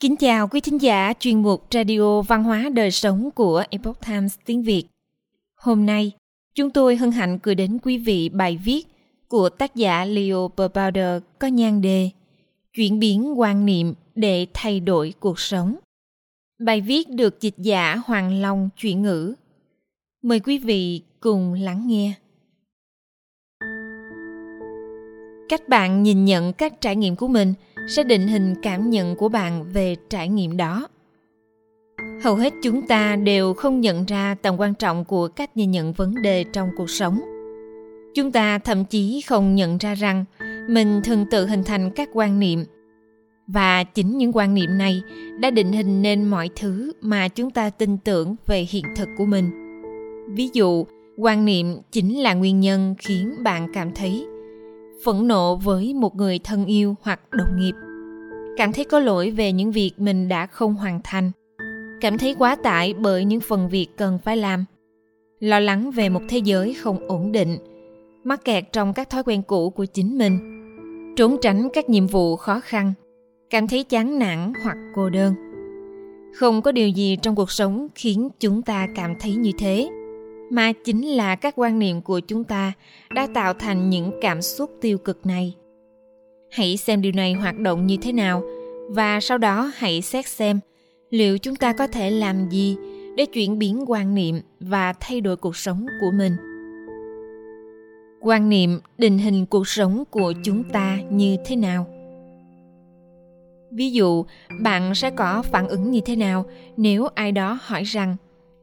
Kính chào quý thính giả chuyên mục Radio Văn hóa Đời Sống của Epoch Times tiếng Việt. Hôm nay, chúng tôi hân hạnh gửi đến quý vị bài viết của tác giả Leo Perbauder có nhan đề Chuyển biến quan niệm để thay đổi cuộc sống. Bài viết được dịch giả Hoàng Long chuyển ngữ. Mời quý vị cùng lắng nghe. Cách bạn nhìn nhận các trải nghiệm của mình – sẽ định hình cảm nhận của bạn về trải nghiệm đó. Hầu hết chúng ta đều không nhận ra tầm quan trọng của cách nhìn nhận vấn đề trong cuộc sống. Chúng ta thậm chí không nhận ra rằng mình thường tự hình thành các quan niệm. Và chính những quan niệm này đã định hình nên mọi thứ mà chúng ta tin tưởng về hiện thực của mình. Ví dụ, quan niệm chính là nguyên nhân khiến bạn cảm thấy phẫn nộ với một người thân yêu hoặc đồng nghiệp. Cảm thấy có lỗi về những việc mình đã không hoàn thành. Cảm thấy quá tải bởi những phần việc cần phải làm. Lo lắng về một thế giới không ổn định, mắc kẹt trong các thói quen cũ của chính mình. Trốn tránh các nhiệm vụ khó khăn, cảm thấy chán nản hoặc cô đơn. Không có điều gì trong cuộc sống khiến chúng ta cảm thấy như thế mà chính là các quan niệm của chúng ta đã tạo thành những cảm xúc tiêu cực này. Hãy xem điều này hoạt động như thế nào, và sau đó hãy xét xem liệu chúng ta có thể làm gì để chuyển biến quan niệm và thay đổi cuộc sống của mình. Quan niệm định hình cuộc sống của chúng ta như thế nào? Ví dụ, bạn sẽ có phản ứng như thế nào nếu ai đó hỏi rằng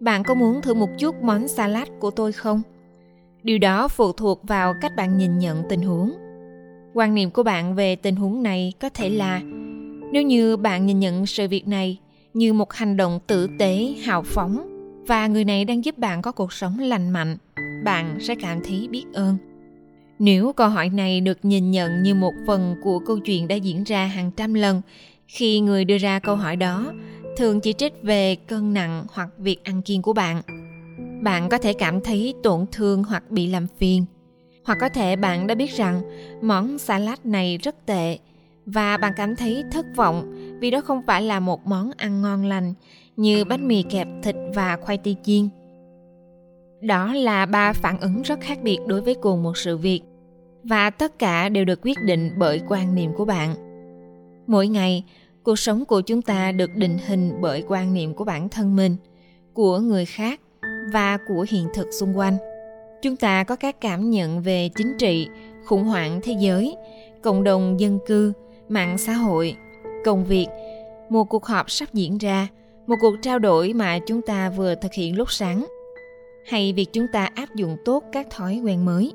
bạn có muốn thử một chút món salad của tôi không? Điều đó phụ thuộc vào cách bạn nhìn nhận tình huống. Quan niệm của bạn về tình huống này có thể là, nếu như bạn nhìn nhận sự việc này như một hành động tử tế, hào phóng, và người này đang giúp bạn có cuộc sống lành mạnh, bạn sẽ cảm thấy biết ơn. Nếu câu hỏi này được nhìn nhận như một phần của câu chuyện đã diễn ra hàng trăm lần khi người đưa ra câu hỏi đó thường chỉ trích về cân nặng hoặc việc ăn kiêng của bạn bạn có thể cảm thấy tổn thương hoặc bị làm phiền hoặc có thể bạn đã biết rằng món salad này rất tệ và bạn cảm thấy thất vọng vì đó không phải là một món ăn ngon lành như bánh mì kẹp thịt và khoai tây chiên. Đó là ba phản ứng rất khác biệt đối với cùng một sự việc và tất cả đều được quyết định bởi quan niệm của bạn. Mỗi ngày, cuộc sống của chúng ta được định hình bởi quan niệm của bản thân mình, của người khác và của hiện thực xung quanh. Chúng ta có các cảm nhận về chính trị khủng hoảng thế giới cộng đồng dân cư mạng xã hội công việc. Một cuộc họp sắp diễn ra một cuộc trao đổi mà chúng ta vừa thực hiện lúc sáng. Hay việc chúng ta áp dụng tốt các thói quen mới.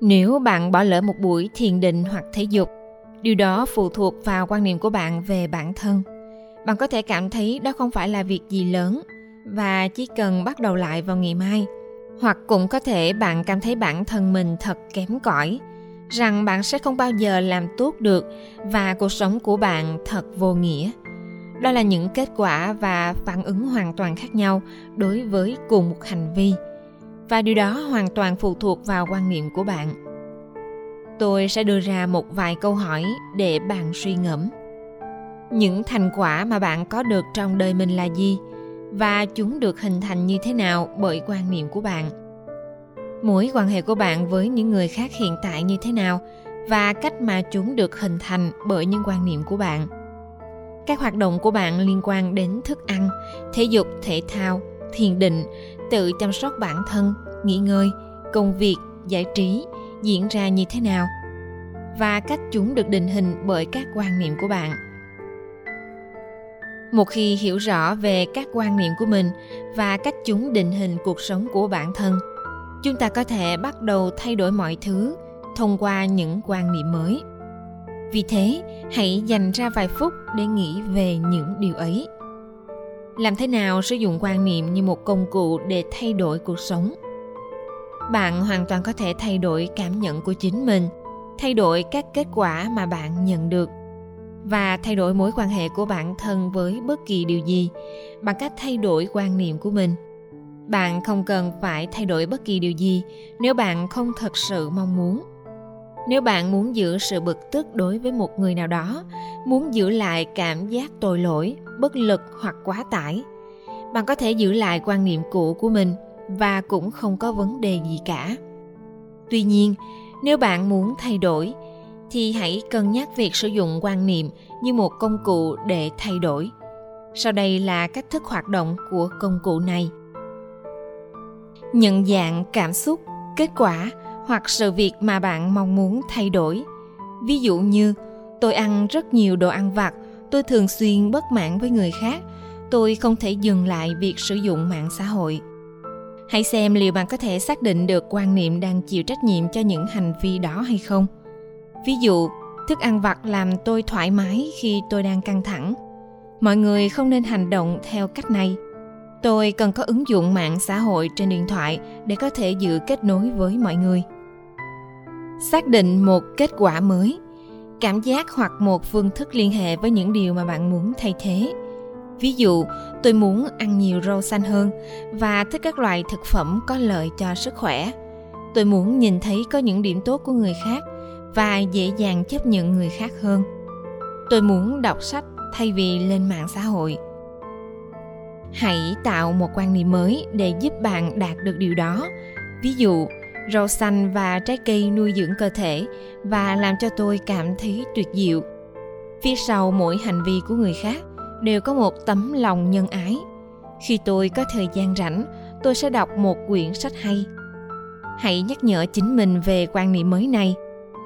Nếu bạn bỏ lỡ một buổi thiền định hoặc thể dục điều đó phụ thuộc vào quan niệm của bạn về bản thân. Bạn có thể cảm thấy đó không phải là việc gì lớn và chỉ cần bắt đầu lại vào ngày mai. Hoặc cũng có thể bạn cảm thấy bản thân mình thật kém cỏi, rằng bạn sẽ không bao giờ làm tốt được và cuộc sống của bạn thật vô nghĩa. Đó là những kết quả và phản ứng hoàn toàn khác nhau đối với cùng một hành vi. Và điều đó hoàn toàn phụ thuộc vào quan niệm của bạn tôi sẽ đưa ra một vài câu hỏi để bạn suy ngẫm. Những thành quả mà bạn có được trong đời mình là gì? Và chúng được hình thành như thế nào bởi quan niệm của bạn? Mối quan hệ của bạn với những người khác hiện tại như thế nào? Và cách mà chúng được hình thành bởi những quan niệm của bạn? Các hoạt động của bạn liên quan đến thức ăn, thể dục, thể thao, thiền định, tự chăm sóc bản thân, nghỉ ngơi, công việc, giải trí diễn ra như thế nào và cách chúng được định hình bởi các quan niệm của bạn. Một khi hiểu rõ về các quan niệm của mình và cách chúng định hình cuộc sống của bản thân, chúng ta có thể bắt đầu thay đổi mọi thứ thông qua những quan niệm mới. Vì thế, hãy dành ra vài phút để nghĩ về những điều ấy. Làm thế nào sử dụng quan niệm như một công cụ để thay đổi cuộc sống? Bạn hoàn toàn có thể thay đổi cảm nhận của chính mình, thay đổi các kết quả mà bạn nhận được và thay đổi mối quan hệ của bản thân với bất kỳ điều gì bằng cách thay đổi quan niệm của mình. Bạn không cần phải thay đổi bất kỳ điều gì nếu bạn không thật sự mong muốn. Nếu bạn muốn giữ sự bực tức đối với một người nào đó, muốn giữ lại cảm giác tội lỗi, bất lực hoặc quá tải, bạn có thể giữ lại quan niệm cũ của mình và cũng không có vấn đề gì cả. Tuy nhiên, nếu bạn muốn thay đổi, thì hãy cân nhắc việc sử dụng quan niệm như một công cụ để thay đổi. Sau đây là cách thức hoạt động của công cụ này. Nhận dạng cảm xúc, kết quả hoặc sự việc mà bạn mong muốn thay đổi. Ví dụ như, tôi ăn rất nhiều đồ ăn vặt, tôi thường xuyên bất mãn với người khác, tôi không thể dừng lại việc sử dụng mạng xã hội hãy xem liệu bạn có thể xác định được quan niệm đang chịu trách nhiệm cho những hành vi đó hay không. Ví dụ, thức ăn vặt làm tôi thoải mái khi tôi đang căng thẳng. Mọi người không nên hành động theo cách này. Tôi cần có ứng dụng mạng xã hội trên điện thoại để có thể giữ kết nối với mọi người. Xác định một kết quả mới. Cảm giác hoặc một phương thức liên hệ với những điều mà bạn muốn thay thế ví dụ, tôi muốn ăn nhiều rau xanh hơn và thích các loại thực phẩm có lợi cho sức khỏe. Tôi muốn nhìn thấy có những điểm tốt của người khác và dễ dàng chấp nhận người khác hơn. Tôi muốn đọc sách thay vì lên mạng xã hội. Hãy tạo một quan niệm mới để giúp bạn đạt được điều đó. Ví dụ, rau xanh và trái cây nuôi dưỡng cơ thể và làm cho tôi cảm thấy tuyệt diệu. Phía sau mỗi hành vi của người khác đều có một tấm lòng nhân ái. Khi tôi có thời gian rảnh, tôi sẽ đọc một quyển sách hay. Hãy nhắc nhở chính mình về quan niệm mới này.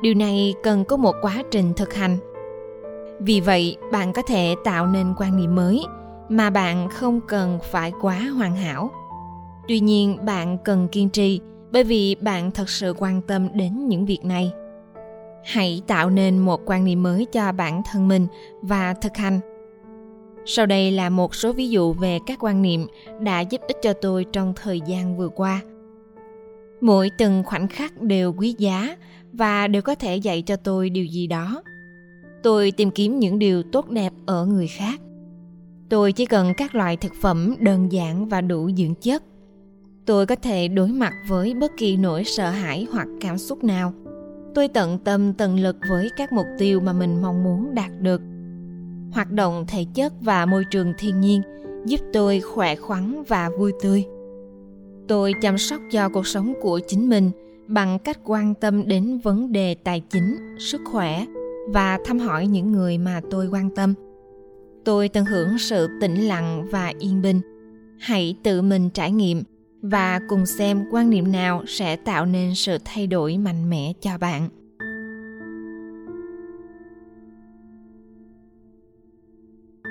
Điều này cần có một quá trình thực hành. Vì vậy, bạn có thể tạo nên quan niệm mới mà bạn không cần phải quá hoàn hảo. Tuy nhiên, bạn cần kiên trì bởi vì bạn thật sự quan tâm đến những việc này. Hãy tạo nên một quan niệm mới cho bản thân mình và thực hành sau đây là một số ví dụ về các quan niệm đã giúp ích cho tôi trong thời gian vừa qua. Mỗi từng khoảnh khắc đều quý giá và đều có thể dạy cho tôi điều gì đó. Tôi tìm kiếm những điều tốt đẹp ở người khác. Tôi chỉ cần các loại thực phẩm đơn giản và đủ dưỡng chất. Tôi có thể đối mặt với bất kỳ nỗi sợ hãi hoặc cảm xúc nào. Tôi tận tâm tận lực với các mục tiêu mà mình mong muốn đạt được hoạt động thể chất và môi trường thiên nhiên, giúp tôi khỏe khoắn và vui tươi. Tôi chăm sóc cho cuộc sống của chính mình bằng cách quan tâm đến vấn đề tài chính, sức khỏe và thăm hỏi những người mà tôi quan tâm. Tôi tận hưởng sự tĩnh lặng và yên bình. Hãy tự mình trải nghiệm và cùng xem quan niệm nào sẽ tạo nên sự thay đổi mạnh mẽ cho bạn.